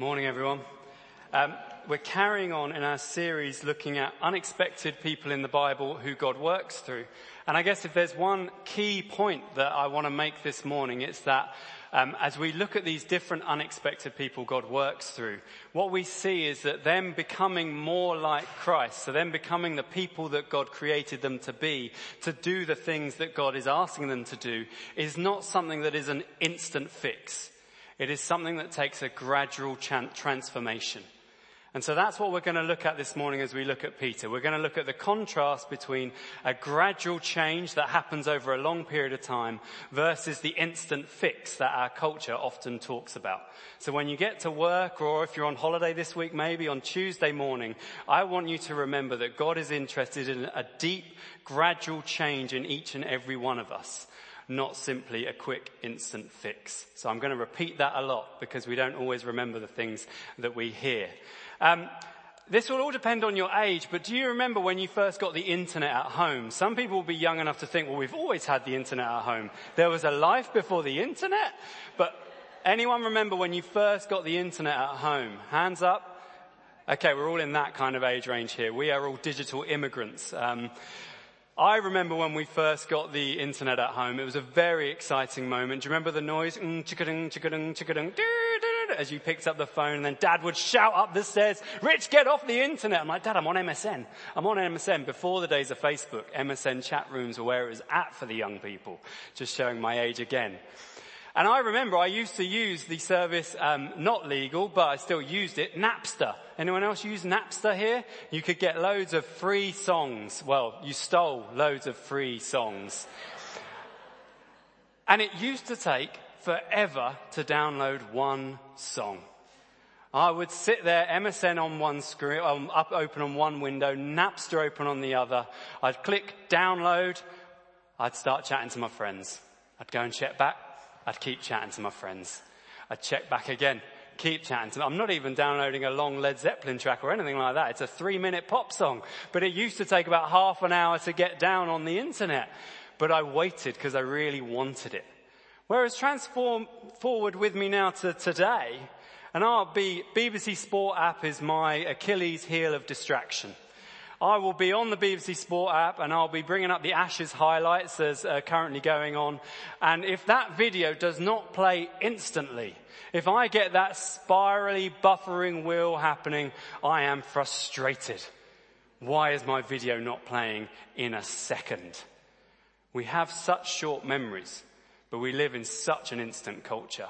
Morning, everyone. Um, we're carrying on in our series looking at unexpected people in the Bible who God works through. And I guess if there's one key point that I want to make this morning, it's that um, as we look at these different unexpected people God works through, what we see is that them becoming more like Christ, so them becoming the people that God created them to be, to do the things that God is asking them to do, is not something that is an instant fix. It is something that takes a gradual transformation. And so that's what we're going to look at this morning as we look at Peter. We're going to look at the contrast between a gradual change that happens over a long period of time versus the instant fix that our culture often talks about. So when you get to work or if you're on holiday this week, maybe on Tuesday morning, I want you to remember that God is interested in a deep, gradual change in each and every one of us not simply a quick instant fix. So I'm going to repeat that a lot because we don't always remember the things that we hear. Um, this will all depend on your age, but do you remember when you first got the internet at home? Some people will be young enough to think, well, we've always had the internet at home. There was a life before the internet, but anyone remember when you first got the internet at home? Hands up. Okay, we're all in that kind of age range here. We are all digital immigrants. Um, I remember when we first got the internet at home, it was a very exciting moment. Do you remember the noise? Mm, as you picked up the phone and then dad would shout up the stairs, Rich, get off the internet. I'm like, dad, I'm on MSN. I'm on MSN. Before the days of Facebook, MSN chat rooms were where it was at for the young people. Just showing my age again. And I remember I used to use the service, um, not legal, but I still used it, Napster. Anyone else use Napster here? You could get loads of free songs. Well, you stole loads of free songs. And it used to take forever to download one song. I would sit there, MSN on one screen, um, up open on one window, Napster open on the other. I'd click download. I'd start chatting to my friends. I'd go and check back. I'd keep chatting to my friends. I'd check back again, keep chatting to them. I'm not even downloading a long Led Zeppelin track or anything like that. It's a three minute pop song. But it used to take about half an hour to get down on the internet. But I waited because I really wanted it. Whereas transform forward with me now to today, and our BBC Sport app is my Achilles heel of distraction. I will be on the BBC Sport app and I'll be bringing up the Ashes highlights as uh, currently going on. And if that video does not play instantly, if I get that spirally buffering wheel happening, I am frustrated. Why is my video not playing in a second? We have such short memories, but we live in such an instant culture.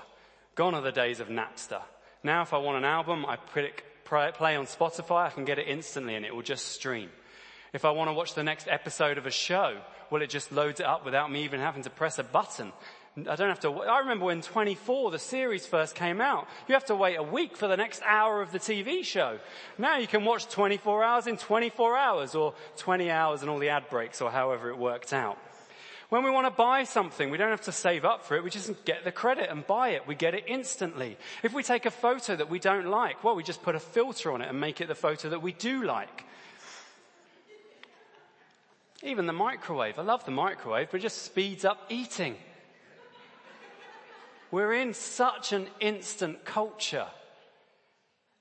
Gone are the days of Napster. Now if I want an album, I click play on Spotify, I can get it instantly and it will just stream. If I want to watch the next episode of a show, well, it just loads it up without me even having to press a button. I don't have to, I remember when 24, the series first came out, you have to wait a week for the next hour of the TV show. Now you can watch 24 hours in 24 hours or 20 hours and all the ad breaks or however it worked out. When we want to buy something, we don't have to save up for it. We just get the credit and buy it. We get it instantly. If we take a photo that we don't like, well, we just put a filter on it and make it the photo that we do like. Even the microwave. I love the microwave, but it just speeds up eating. We're in such an instant culture.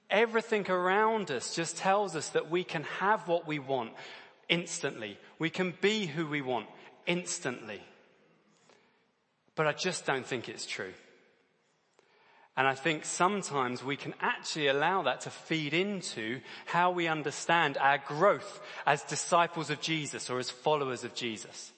Everything around us just tells us that we can have what we want instantly. We can be who we want instantly. But I just don't think it's true. And I think sometimes we can actually allow that to feed into how we understand our growth as disciples of Jesus or as followers of Jesus.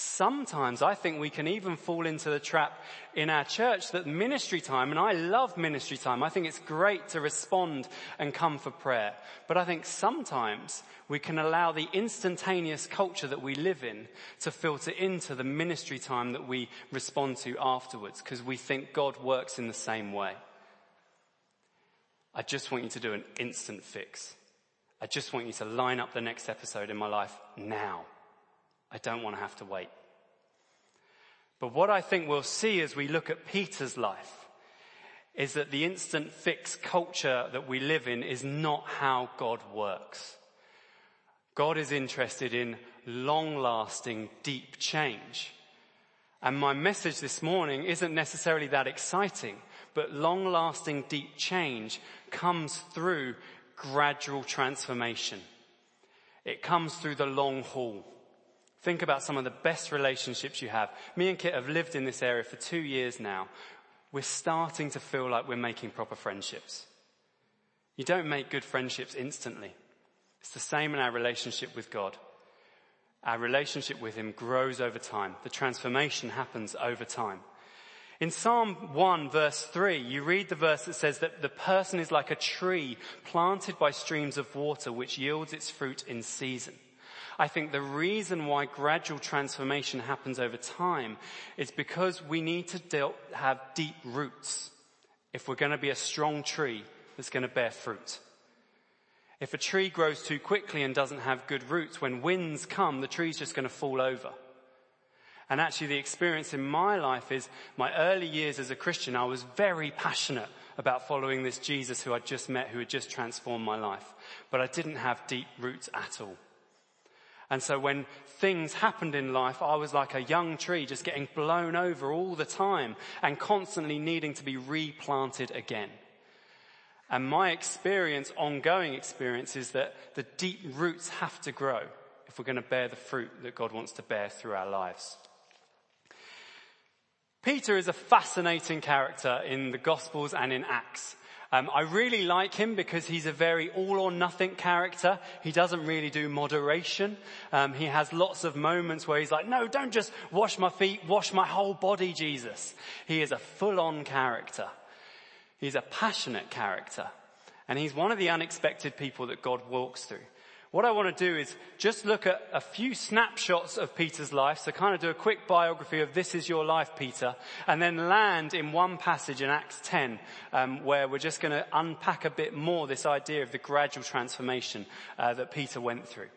Sometimes I think we can even fall into the trap in our church that ministry time, and I love ministry time. I think it's great to respond and come for prayer. But I think sometimes we can allow the instantaneous culture that we live in to filter into the ministry time that we respond to afterwards because we think God works in the same way. I just want you to do an instant fix. I just want you to line up the next episode in my life now. I don't want to have to wait. But what I think we'll see as we look at Peter's life is that the instant fix culture that we live in is not how God works. God is interested in long lasting, deep change. And my message this morning isn't necessarily that exciting, but long lasting deep change comes through gradual transformation. It comes through the long haul. Think about some of the best relationships you have. Me and Kit have lived in this area for two years now. We're starting to feel like we're making proper friendships. You don't make good friendships instantly. It's the same in our relationship with God. Our relationship with Him grows over time. The transformation happens over time. In Psalm 1 verse 3, you read the verse that says that the person is like a tree planted by streams of water which yields its fruit in season. I think the reason why gradual transformation happens over time is because we need to have deep roots if we're going to be a strong tree that's going to bear fruit. If a tree grows too quickly and doesn't have good roots, when winds come, the tree's just going to fall over. And actually the experience in my life is my early years as a Christian, I was very passionate about following this Jesus who I'd just met, who had just transformed my life. But I didn't have deep roots at all. And so when things happened in life, I was like a young tree just getting blown over all the time and constantly needing to be replanted again. And my experience, ongoing experience, is that the deep roots have to grow if we're going to bear the fruit that God wants to bear through our lives. Peter is a fascinating character in the Gospels and in Acts. Um, I really like him because he's a very all or nothing character. He doesn't really do moderation. Um, he has lots of moments where he's like, no, don't just wash my feet, wash my whole body, Jesus. He is a full on character. He's a passionate character. And he's one of the unexpected people that God walks through. What I want to do is just look at a few snapshots of Peter's life, so kind of do a quick biography of this is your life, Peter, and then land in one passage in Acts 10, um, where we're just going to unpack a bit more this idea of the gradual transformation uh, that Peter went through.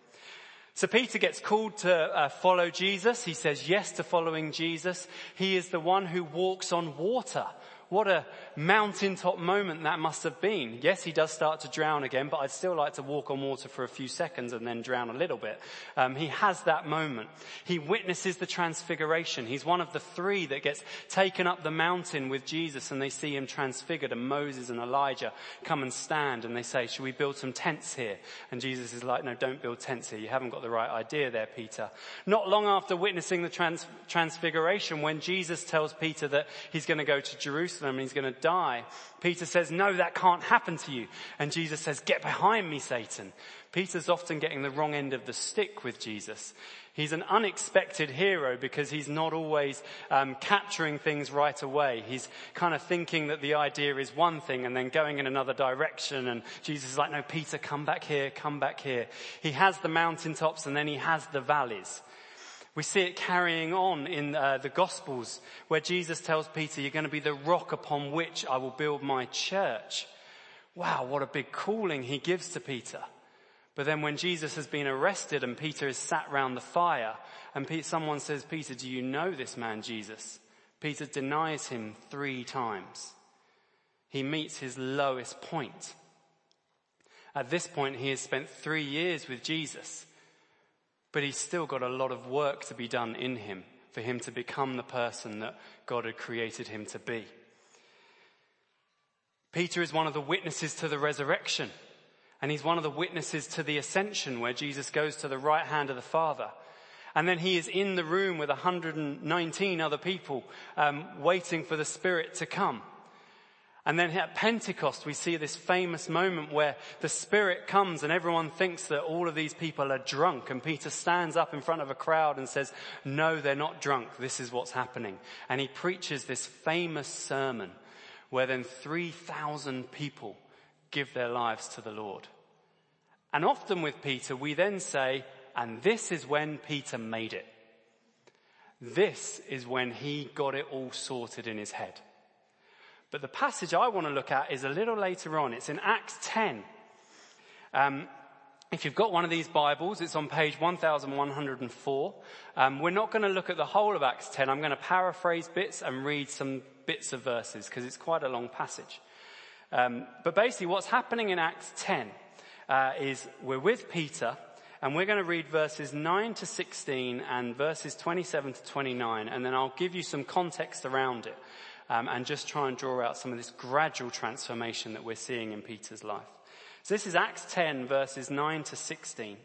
So Peter gets called to uh, follow Jesus. He says yes to following Jesus. He is the one who walks on water. What a mountaintop moment that must have been. Yes, he does start to drown again, but I'd still like to walk on water for a few seconds and then drown a little bit. Um, he has that moment. He witnesses the transfiguration. He's one of the three that gets taken up the mountain with Jesus and they see him transfigured and Moses and Elijah come and stand and they say, should we build some tents here? And Jesus is like, no, don't build tents here. You haven't got the right idea there, Peter. Not long after witnessing the trans- transfiguration, when Jesus tells Peter that he's going to go to Jerusalem, Jerusalem and he's going to die. Peter says, no, that can't happen to you. And Jesus says, get behind me, Satan. Peter's often getting the wrong end of the stick with Jesus. He's an unexpected hero because he's not always um, capturing things right away. He's kind of thinking that the idea is one thing and then going in another direction. And Jesus is like, no, Peter, come back here, come back here. He has the mountaintops and then he has the valleys. We see it carrying on in uh, the Gospels where Jesus tells Peter, you're going to be the rock upon which I will build my church. Wow, what a big calling he gives to Peter. But then when Jesus has been arrested and Peter is sat round the fire and someone says, Peter, do you know this man Jesus? Peter denies him three times. He meets his lowest point. At this point, he has spent three years with Jesus. But he's still got a lot of work to be done in him for him to become the person that God had created him to be. Peter is one of the witnesses to the resurrection. And he's one of the witnesses to the ascension where Jesus goes to the right hand of the Father. And then he is in the room with 119 other people um, waiting for the Spirit to come. And then at Pentecost, we see this famous moment where the Spirit comes and everyone thinks that all of these people are drunk. And Peter stands up in front of a crowd and says, no, they're not drunk. This is what's happening. And he preaches this famous sermon where then 3,000 people give their lives to the Lord. And often with Peter, we then say, and this is when Peter made it. This is when he got it all sorted in his head. But the passage I want to look at is a little later on. It's in Acts 10. Um, if you've got one of these Bibles, it's on page 1104. Um, we're not going to look at the whole of Acts 10. I'm going to paraphrase bits and read some bits of verses because it's quite a long passage. Um, but basically what's happening in Acts 10 uh, is we're with Peter and we're going to read verses 9 to 16 and verses 27 to 29 and then I'll give you some context around it. Um, and just try and draw out some of this gradual transformation that we're seeing in Peter's life. So this is Acts 10 verses 9 to 16.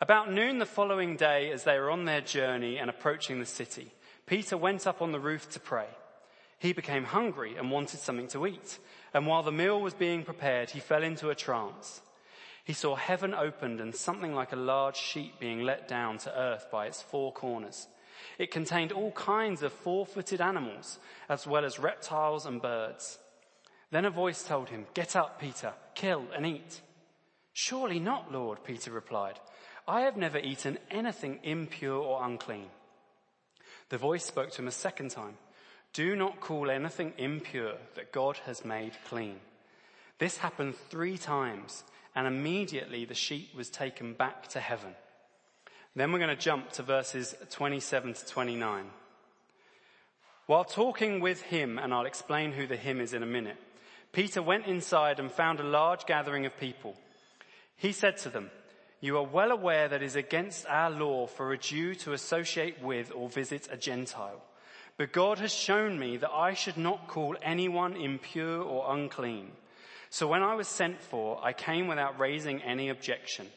About noon the following day, as they were on their journey and approaching the city, Peter went up on the roof to pray. He became hungry and wanted something to eat. And while the meal was being prepared, he fell into a trance. He saw heaven opened and something like a large sheet being let down to earth by its four corners. It contained all kinds of four-footed animals, as well as reptiles and birds. Then a voice told him, Get up, Peter, kill and eat. Surely not, Lord, Peter replied. I have never eaten anything impure or unclean. The voice spoke to him a second time. Do not call anything impure that God has made clean. This happened three times and immediately the sheep was taken back to heaven. Then we're going to jump to verses 27 to 29. While talking with him, and I'll explain who the him is in a minute, Peter went inside and found a large gathering of people. He said to them, you are well aware that it is against our law for a Jew to associate with or visit a Gentile. But God has shown me that I should not call anyone impure or unclean. So when I was sent for, I came without raising any objection.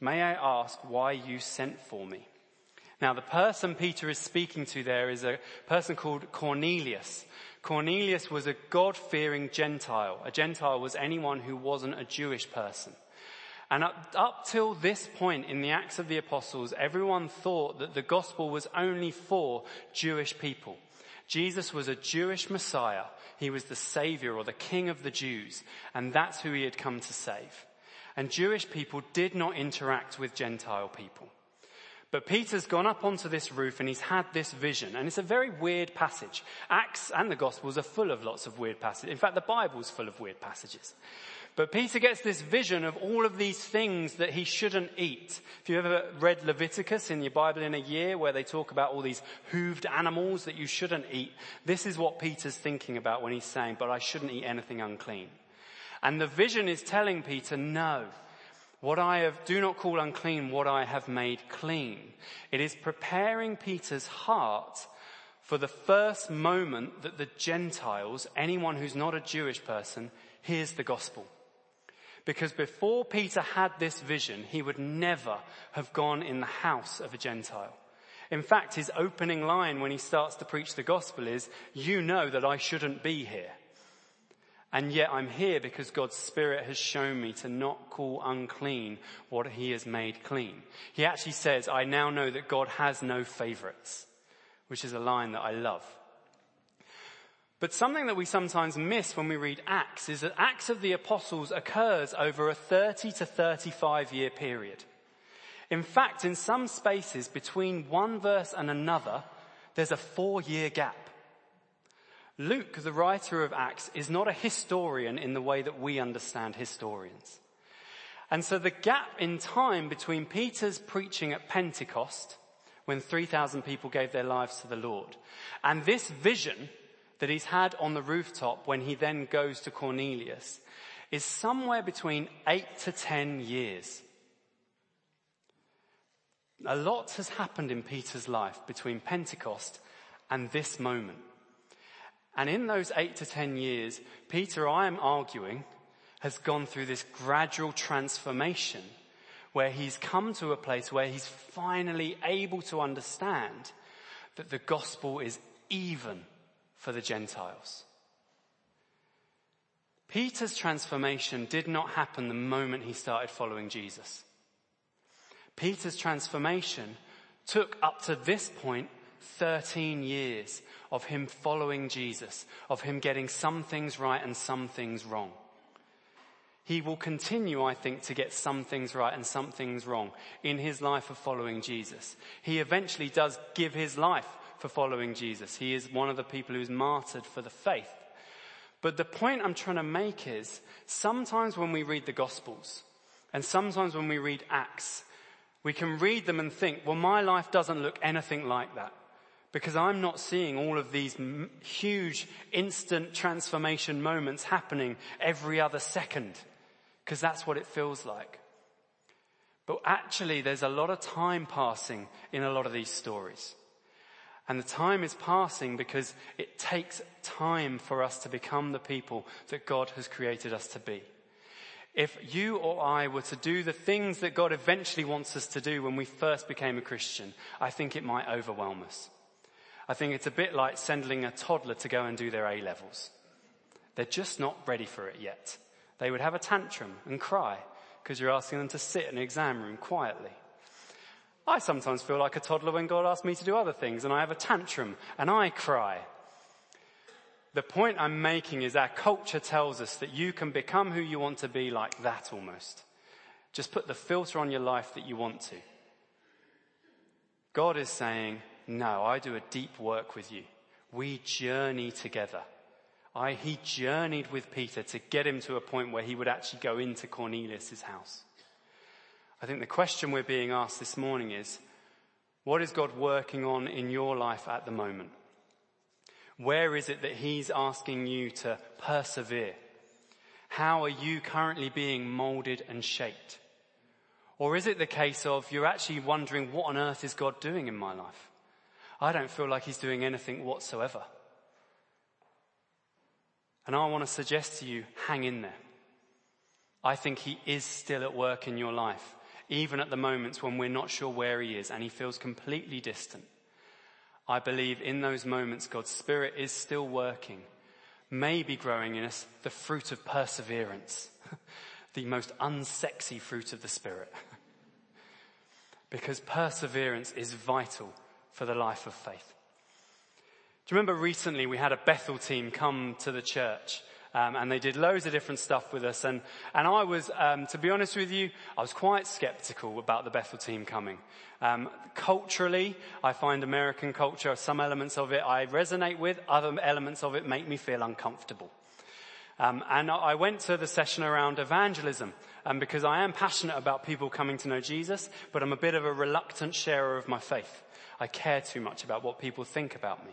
May I ask why you sent for me? Now the person Peter is speaking to there is a person called Cornelius. Cornelius was a God-fearing Gentile. A Gentile was anyone who wasn't a Jewish person. And up, up, till this point in the Acts of the Apostles, everyone thought that the gospel was only for Jewish people. Jesus was a Jewish Messiah. He was the savior or the king of the Jews. And that's who he had come to save. And Jewish people did not interact with Gentile people. But Peter's gone up onto this roof and he's had this vision. And it's a very weird passage. Acts and the Gospels are full of lots of weird passages. In fact, the Bible's full of weird passages. But Peter gets this vision of all of these things that he shouldn't eat. If you ever read Leviticus in your Bible in a year where they talk about all these hooved animals that you shouldn't eat, this is what Peter's thinking about when he's saying, but I shouldn't eat anything unclean. And the vision is telling Peter, no, what I have, do not call unclean what I have made clean. It is preparing Peter's heart for the first moment that the Gentiles, anyone who's not a Jewish person, hears the gospel. Because before Peter had this vision, he would never have gone in the house of a Gentile. In fact, his opening line when he starts to preach the gospel is, you know that I shouldn't be here. And yet I'm here because God's Spirit has shown me to not call unclean what he has made clean. He actually says, I now know that God has no favorites, which is a line that I love. But something that we sometimes miss when we read Acts is that Acts of the Apostles occurs over a 30 to 35 year period. In fact, in some spaces between one verse and another, there's a four year gap. Luke, the writer of Acts, is not a historian in the way that we understand historians. And so the gap in time between Peter's preaching at Pentecost, when 3,000 people gave their lives to the Lord, and this vision that he's had on the rooftop when he then goes to Cornelius is somewhere between eight to ten years. A lot has happened in Peter's life between Pentecost and this moment. And in those eight to ten years, Peter, I am arguing, has gone through this gradual transformation where he's come to a place where he's finally able to understand that the gospel is even for the Gentiles. Peter's transformation did not happen the moment he started following Jesus. Peter's transformation took up to this point 13 years of him following Jesus, of him getting some things right and some things wrong. He will continue, I think, to get some things right and some things wrong in his life of following Jesus. He eventually does give his life for following Jesus. He is one of the people who's martyred for the faith. But the point I'm trying to make is sometimes when we read the Gospels and sometimes when we read Acts, we can read them and think, well, my life doesn't look anything like that because I'm not seeing all of these huge instant transformation moments happening every other second because that's what it feels like. But actually, there's a lot of time passing in a lot of these stories. And the time is passing because it takes time for us to become the people that God has created us to be. If you or I were to do the things that God eventually wants us to do when we first became a Christian, I think it might overwhelm us. I think it's a bit like sending a toddler to go and do their A levels. They're just not ready for it yet. They would have a tantrum and cry because you're asking them to sit in an exam room quietly. I sometimes feel like a toddler when God asks me to do other things and I have a tantrum and I cry. The point I'm making is our culture tells us that you can become who you want to be like that almost. Just put the filter on your life that you want to. God is saying, no, I do a deep work with you. We journey together. I, he journeyed with Peter to get him to a point where he would actually go into Cornelius' house. I think the question we're being asked this morning is, what is God working on in your life at the moment? Where is it that He's asking you to persevere? How are you currently being molded and shaped? Or is it the case of you're actually wondering what on earth is God doing in my life? I don't feel like He's doing anything whatsoever. And I want to suggest to you, hang in there. I think He is still at work in your life even at the moments when we're not sure where he is and he feels completely distant. I believe in those moments God's Spirit is still working, maybe growing in us the fruit of perseverance, the most unsexy fruit of the Spirit. because perseverance is vital for the life of faith. Do you remember recently we had a Bethel team come to the church um, and they did loads of different stuff with us. And, and I was, um, to be honest with you, I was quite skeptical about the Bethel team coming. Um, culturally, I find American culture, some elements of it I resonate with, other elements of it make me feel uncomfortable. Um, and I went to the session around evangelism um, because I am passionate about people coming to know Jesus, but I'm a bit of a reluctant sharer of my faith. I care too much about what people think about me.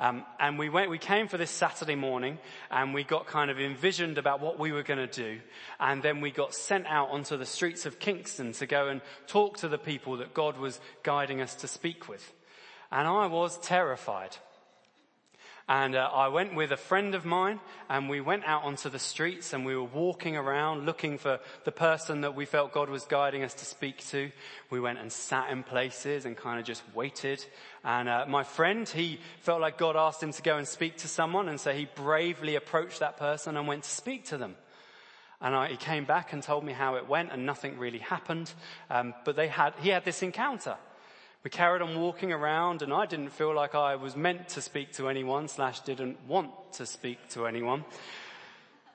Um, and we went, we came for this Saturday morning and we got kind of envisioned about what we were going to do. And then we got sent out onto the streets of Kingston to go and talk to the people that God was guiding us to speak with. And I was terrified. And uh, I went with a friend of mine and we went out onto the streets and we were walking around looking for the person that we felt God was guiding us to speak to. We went and sat in places and kind of just waited. And uh, my friend, he felt like God asked him to go and speak to someone and so he bravely approached that person and went to speak to them. And I, he came back and told me how it went and nothing really happened. Um, but they had, he had this encounter. We carried on walking around and I didn't feel like I was meant to speak to anyone slash didn't want to speak to anyone.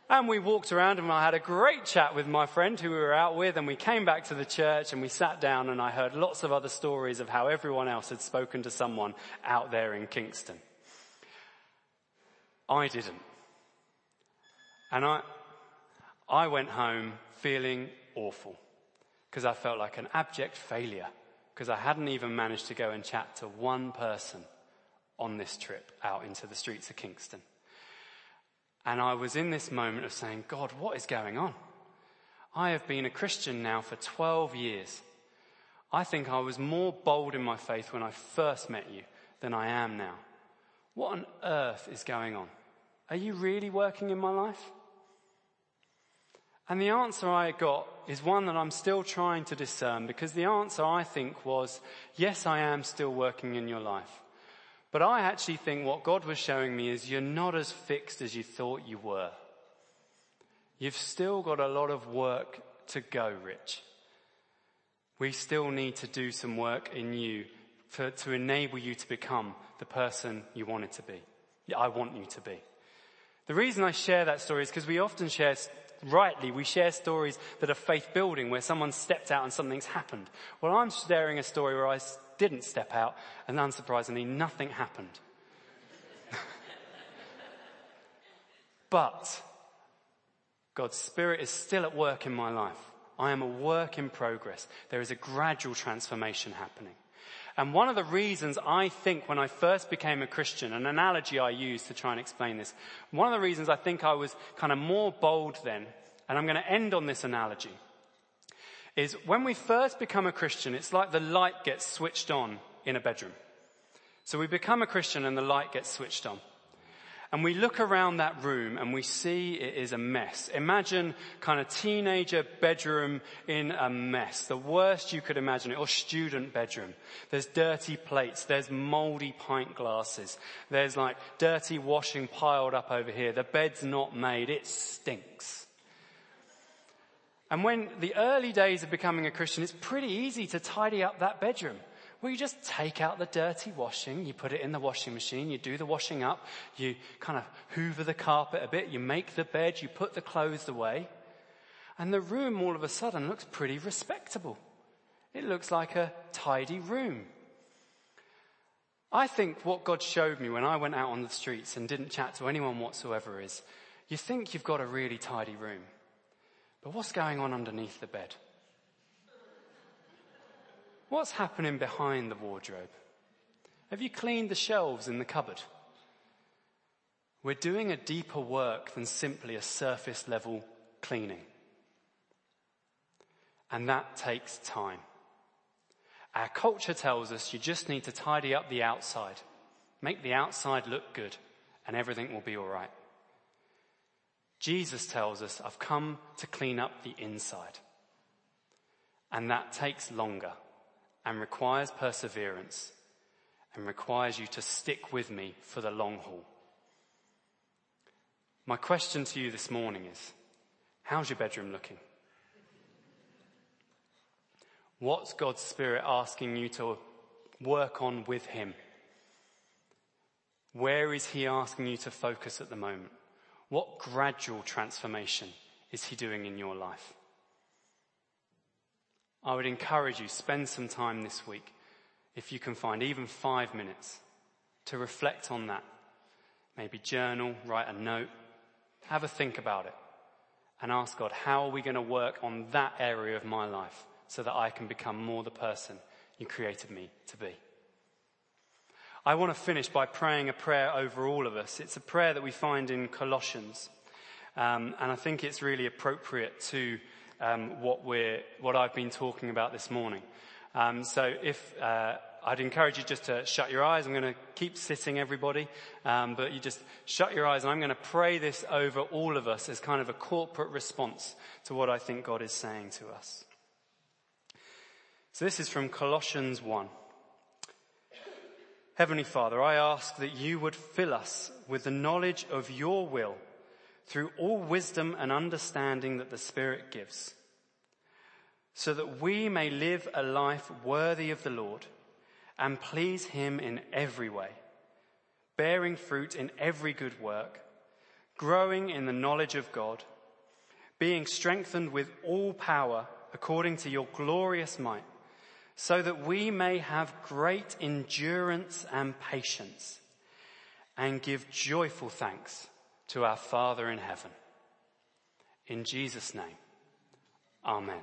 And we walked around and I had a great chat with my friend who we were out with and we came back to the church and we sat down and I heard lots of other stories of how everyone else had spoken to someone out there in Kingston. I didn't. And I, I went home feeling awful because I felt like an abject failure because I hadn't even managed to go and chat to one person on this trip out into the streets of Kingston. And I was in this moment of saying, God, what is going on? I have been a Christian now for 12 years. I think I was more bold in my faith when I first met you than I am now. What on earth is going on? Are you really working in my life? And the answer I got is one that I'm still trying to discern because the answer I think was, yes, I am still working in your life. But I actually think what God was showing me is you're not as fixed as you thought you were. You've still got a lot of work to go, Rich. We still need to do some work in you to enable you to become the person you wanted to be. I want you to be. The reason I share that story is because we often share rightly, we share stories that are faith building where someone stepped out and something's happened. Well, I'm sharing a story where I didn't step out and unsurprisingly nothing happened. but God's Spirit is still at work in my life. I am a work in progress. There is a gradual transformation happening. And one of the reasons I think when I first became a Christian, an analogy I use to try and explain this, one of the reasons I think I was kind of more bold then, and I'm going to end on this analogy, is when we first become a Christian, it's like the light gets switched on in a bedroom. So we become a Christian and the light gets switched on. And we look around that room and we see it is a mess. Imagine kind of teenager bedroom in a mess. The worst you could imagine it, or student bedroom. There's dirty plates. There's moldy pint glasses. There's like dirty washing piled up over here. The bed's not made. It stinks. And when the early days of becoming a Christian, it's pretty easy to tidy up that bedroom. Well, you just take out the dirty washing, you put it in the washing machine, you do the washing up, you kind of hoover the carpet a bit, you make the bed, you put the clothes away, and the room all of a sudden looks pretty respectable. It looks like a tidy room. I think what God showed me when I went out on the streets and didn't chat to anyone whatsoever is, you think you've got a really tidy room, but what's going on underneath the bed? What's happening behind the wardrobe? Have you cleaned the shelves in the cupboard? We're doing a deeper work than simply a surface level cleaning. And that takes time. Our culture tells us you just need to tidy up the outside, make the outside look good, and everything will be alright. Jesus tells us, I've come to clean up the inside. And that takes longer and requires perseverance and requires you to stick with me for the long haul. My question to you this morning is, how's your bedroom looking? What's God's Spirit asking you to work on with Him? Where is He asking you to focus at the moment? What gradual transformation is He doing in your life? I would encourage you, spend some time this week, if you can find even five minutes, to reflect on that. Maybe journal, write a note, have a think about it, and ask God, how are we going to work on that area of my life so that I can become more the person you created me to be? I want to finish by praying a prayer over all of us. It's a prayer that we find in Colossians. Um, and I think it's really appropriate to um, what we're, what I've been talking about this morning. Um, so if uh, I'd encourage you just to shut your eyes. I'm going to keep sitting, everybody, um, but you just shut your eyes, and I'm going to pray this over all of us as kind of a corporate response to what I think God is saying to us. So this is from Colossians 1. Heavenly Father, I ask that you would fill us with the knowledge of your will through all wisdom and understanding that the Spirit gives, so that we may live a life worthy of the Lord and please Him in every way, bearing fruit in every good work, growing in the knowledge of God, being strengthened with all power according to your glorious might, so that we may have great endurance and patience and give joyful thanks to our Father in heaven. In Jesus' name, Amen.